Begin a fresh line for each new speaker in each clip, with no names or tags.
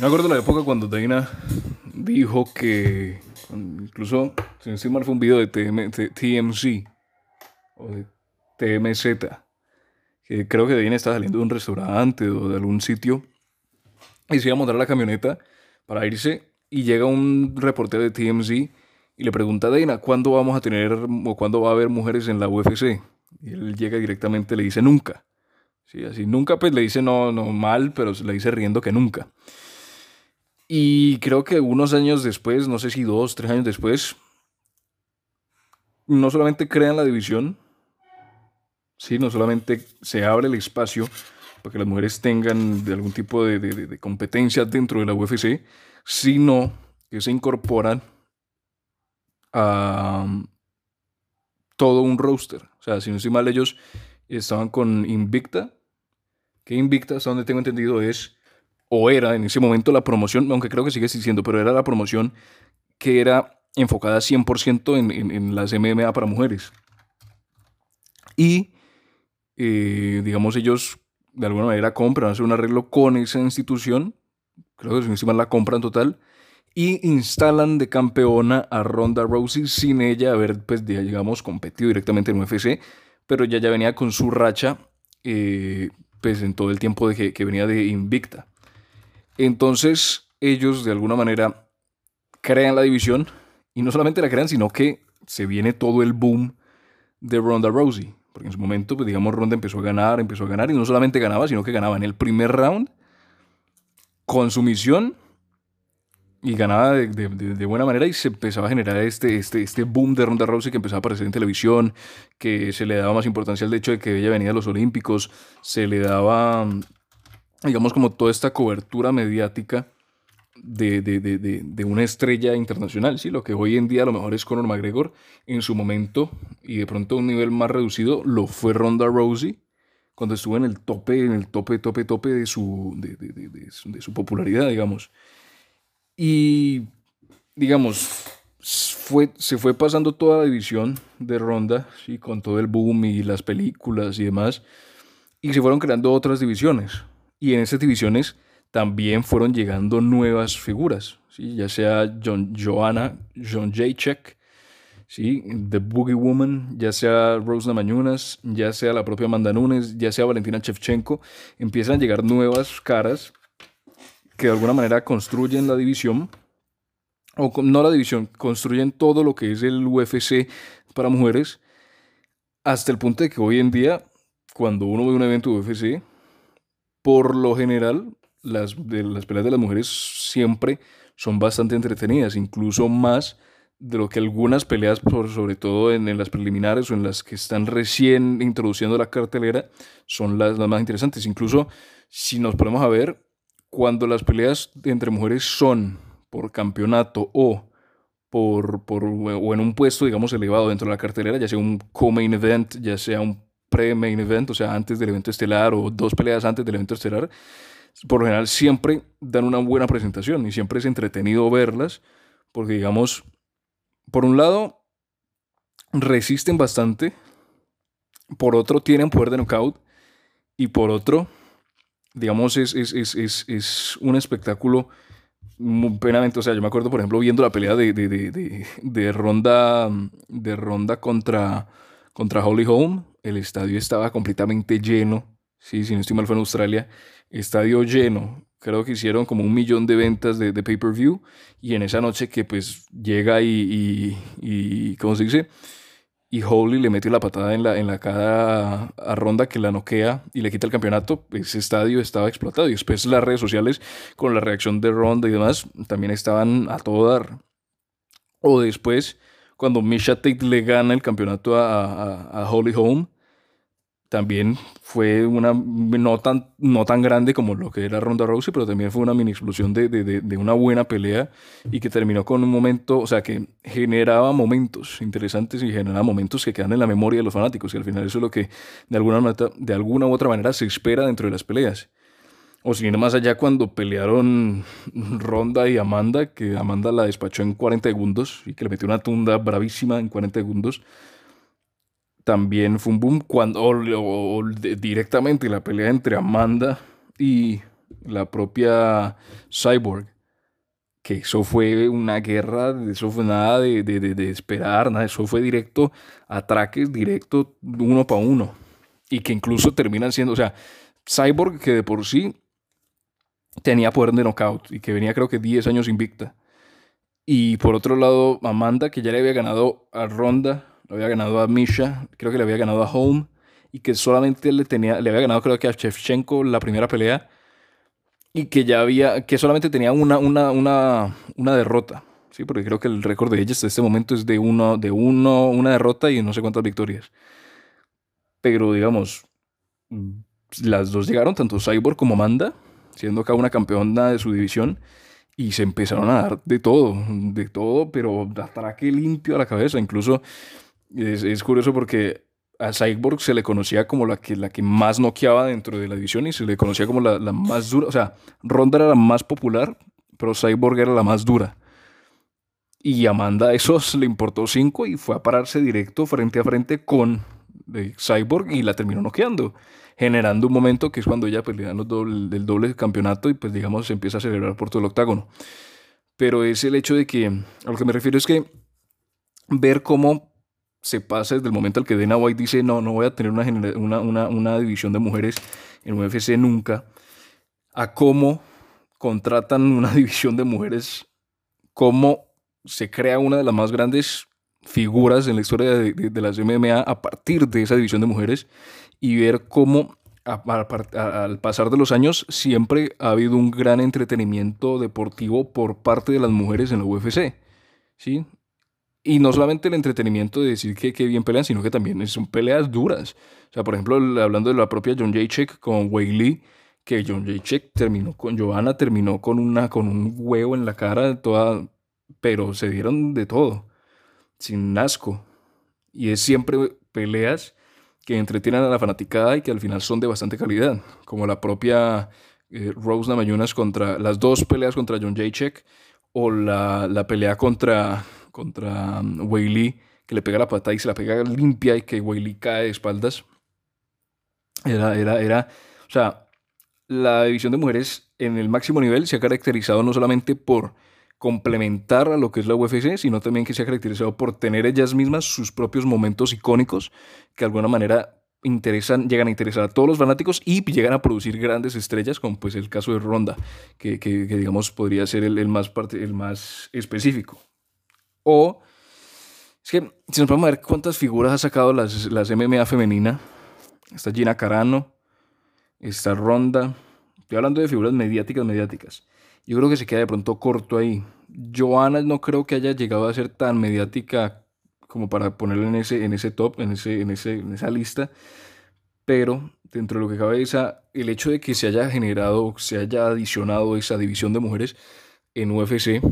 Me acuerdo de la época cuando Dana dijo que, incluso, si no estoy mal, fue un video de, TMZ o de TMZ, que creo que Dana estaba saliendo de un restaurante o de algún sitio y se iba a montar la camioneta para irse y llega un reportero de TMZ y le pregunta a Dana, ¿cuándo vamos a tener o cuándo va a haber mujeres en la UFC? Y él llega directamente, le dice nunca. Sí, así nunca, pues le dice no, no mal, pero le dice riendo que nunca. Y creo que unos años después, no sé si dos, tres años después, no solamente crean la división, sí, no solamente se abre el espacio para que las mujeres tengan de algún tipo de, de competencia dentro de la UFC, sino que se incorporan a todo un roster. O sea, si no estoy mal, ellos estaban con Invicta, que Invicta, hasta donde tengo entendido, es o era en ese momento la promoción, aunque creo que sigue existiendo, pero era la promoción que era enfocada 100% en, en, las MMA para mujeres. Y, eh, digamos, ellos de alguna manera compran, hacen un arreglo con esa institución, creo que encima la compran total, y instalan de campeona a Ronda Rousey sin ella haber, pues, digamos, competido directamente en UFC, pero ya ya venía con su racha, eh, pues, en todo el tiempo de que venía de invicta. Entonces, ellos de alguna manera crean la división, y no solamente la crean, sino que se viene todo el boom de Ronda Rousey. Porque en su momento, pues digamos, Ronda empezó a ganar, empezó a ganar, y no solamente ganaba, sino que ganaba en el primer round con su misión y ganaba de, buena manera y se empezaba a generar este, este, este boom de Ronda Rousey que empezaba a aparecer en televisión, que se le daba más importancia al hecho de que ella venía a los Olímpicos, se le daba, digamos, como toda esta cobertura mediática de, de, una estrella internacional, ¿sí? Lo que hoy en día a lo mejor es Conor McGregor, en su momento y de pronto a un nivel más reducido lo fue Ronda Rousey cuando estuvo en el tope, en el tope, tope, tope de su, de su popularidad, digamos. Y, digamos, fue, se fue pasando toda la división de Ronda, ¿sí? con todo el boom y las películas y demás, y se fueron creando otras divisiones. Y en esas divisiones también fueron llegando nuevas figuras, ¿sí? ya sea John, Joanna, John Jacek, ¿sí? The Boogie Woman, ya sea Rose Namajunas, ya sea la propia Amanda Nunes, ya sea Valentina Shevchenko, empiezan a llegar nuevas caras que de alguna manera construyen la división, o no la división, construyen todo lo que es el UFC para mujeres, hasta el punto de que hoy en día, cuando uno ve un evento de UFC, por lo general, las, de, las peleas de las mujeres siempre son bastante entretenidas, incluso más de lo que algunas peleas, sobre todo en, las preliminares o en las que están recién introduciendo la cartelera, son las, las más interesantes. Incluso si nos ponemos a ver, cuando las peleas entre mujeres son por campeonato o por, por, o en un puesto, digamos, elevado dentro de la cartelera, ya sea un co-main event, ya sea un pre-main event, o sea, antes del evento estelar o dos peleas antes del evento estelar, por lo general siempre dan una buena presentación y siempre es entretenido verlas, porque digamos, por un lado, resisten bastante, por otro, tienen poder de knockout, y por otro, digamos, es, es, es, es un espectáculo muy plenamente, o sea, yo me acuerdo, por ejemplo, viendo la pelea de, de, de, de Ronda, de Ronda contra, contra Holly Holm, el estadio estaba completamente lleno, sí, si no estoy mal fue en Australia, estadio lleno, creo que hicieron como un millón de ventas de, de pay-per-view, y en esa noche que pues llega y, y, y ¿cómo se dice? y Holy le mete la patada en la, en la cara a Ronda que la noquea y le quita el campeonato, ese estadio estaba explotado. Y después las redes sociales con la reacción de Ronda y demás también estaban a todo dar. O después, cuando Misha Tate le gana el campeonato a, a, a Holly Holm, también fue una no tan, no tan grande como lo que era Ronda Rousey, pero también fue una mini explosión de, de, de, una buena pelea y que terminó con un momento, o sea, que generaba momentos interesantes y generaba momentos que quedan en la memoria de los fanáticos y al final eso es lo que de alguna, de alguna u otra manera se espera dentro de las peleas. O sin ir más allá cuando pelearon Ronda y Amanda, que Amanda la despachó en 40 segundos y que le metió una tunda bravísima en 40 segundos también fue un boom cuando directamente la pelea entre Amanda y, la propia Cyborg. Que eso fue una guerra, eso fue nada de, de, esperar, nada, eso fue directo, atraques directo uno para uno. Y que incluso terminan siendo, o sea, Cyborg que de por sí tenía poder de knockout y que venía creo que 10 años invicta. Y por otro lado, Amanda, que ya le había ganado a Ronda, había ganado a Misha, creo que le había ganado a Home y que solamente le, tenía, le había ganado creo que a Shevchenko la primera pelea y que ya había, que solamente tenía una, una, una, una derrota, ¿sí? Porque creo que el récord de ellas en este momento es de uno, de uno, una derrota y no sé cuántas victorias. Pero digamos, las dos llegaron, tanto Cyborg como Amanda, siendo cada una campeona de su división, y se empezaron a dar de todo, de todo, pero atraque limpio a la cabeza. Incluso es, es curioso porque a Cyborg se le conocía como la que, la que más noqueaba dentro de la división y se le conocía como la, la más dura. O sea, Ronda era la más popular, pero Cyborg era la más dura. Y Amanda eso le importó cinco y fue a pararse directo frente a frente con Cyborg y la terminó noqueando, generando un momento que es cuando ella pues, le dan los doble, el doble campeonato y pues digamos se empieza a celebrar por todo el octágono. Pero es el hecho de que, a lo que me refiero es que ver cómo se pasa desde el momento al que Dana White dice, no, no voy a tener una, una, una, división de mujeres en UFC nunca, a cómo contratan una división de mujeres, cómo se crea una de las más grandes figuras en la historia de, de, las MMA a partir de esa división de mujeres y ver cómo al pasar de los años siempre ha habido un gran entretenimiento deportivo por parte de las mujeres en la UFC. ¿sí? Y no solamente el entretenimiento de decir que, que bien pelean, sino que también son peleas duras. O sea, por ejemplo, hablando de la propia John Jacek con Wei Lee, que John Jacek terminó con Johanna, terminó con, una, con un huevo en la cara, toda, pero se dieron de todo, sin asco. Y es siempre peleas que entretienen a la fanaticada y que al final son de bastante calidad, como la propia eh, Rose Namajunas contra las dos peleas contra John Jacek o la, la pelea contra contra um, Wei que le pega la patada y se la pega limpia y que Wei cae de espaldas. Era, era, era, o sea, la división de mujeres en el máximo nivel se ha caracterizado no solamente por complementar a lo que es la UFC, sino también que se ha caracterizado por tener ellas mismas sus propios momentos icónicos que de alguna manera interesan, llegan a interesar a todos los fanáticos y llegan a producir grandes estrellas, como pues el caso de Ronda, que, que, digamos podría ser el, el más, parte, el más específico. O es que si nos a ver cuántas figuras ha sacado las, las MMA femenina, está Gina Carano, está Ronda, estoy hablando de figuras mediáticas, mediáticas. Yo creo que se queda de pronto corto ahí. Joana no creo que haya llegado a ser tan mediática como para ponerla en ese, en ese top, en, ese, en, ese, en esa lista. Pero dentro de lo que cabe esa, el hecho de que se haya generado, se haya adicionado esa división de mujeres en UFC,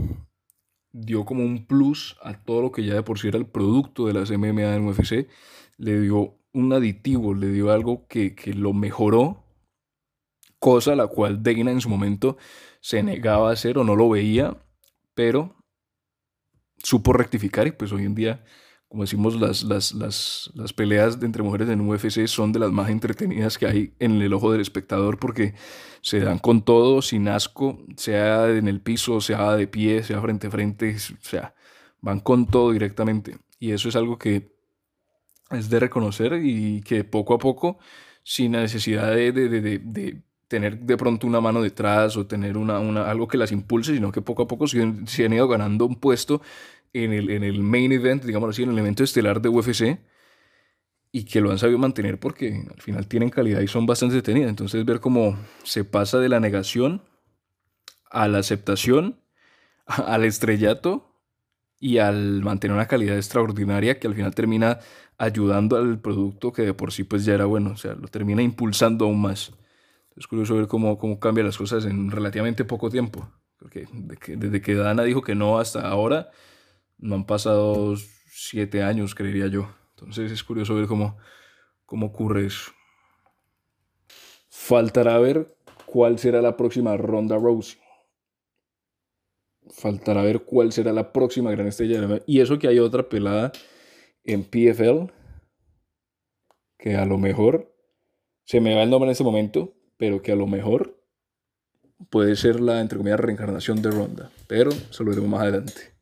dio como un plus a todo lo que ya de por sí era el producto de las MMA en UFC, le dio un aditivo, le dio algo que, que lo mejoró, cosa la cual Dana en su momento se negaba a hacer o no lo veía, pero supo rectificar y pues hoy en día como decimos, las, las, las, las, peleas entre mujeres en UFC son de las más entretenidas que hay en el ojo del espectador porque se dan con todo, sin asco, sea en el piso, sea de pie, sea frente a frente, o sea, van con todo directamente. Y eso es algo que es de reconocer y que poco a poco, sin la necesidad de, de, de, de tener de pronto una mano detrás o tener una, una, algo que las impulse, sino que poco a poco se han ido ganando un puesto en el, en el main event, digamos así, en el evento estelar de UFC, y que lo han sabido mantener porque al final tienen calidad y son bastante detenidas. Entonces ver cómo se pasa de la negación a la aceptación, al estrellato y al mantener una calidad extraordinaria que al final termina ayudando al producto que de por sí pues ya era bueno, o sea, lo termina impulsando aún más. Es curioso ver cómo, cómo cambian las cosas en relativamente poco tiempo, porque desde que, Dana dijo que no hasta ahora, no han pasado siete años, creería yo. Entonces es curioso ver cómo, cómo ocurre eso. Faltará ver cuál será la próxima ronda Rose. Faltará ver cuál será la próxima gran estrella. Y eso que hay otra pelada en PFL, que a lo mejor, se me va el nombre en este momento, pero que a lo mejor puede ser la, entre comillas, reencarnación de Ronda. Pero eso lo veremos más adelante.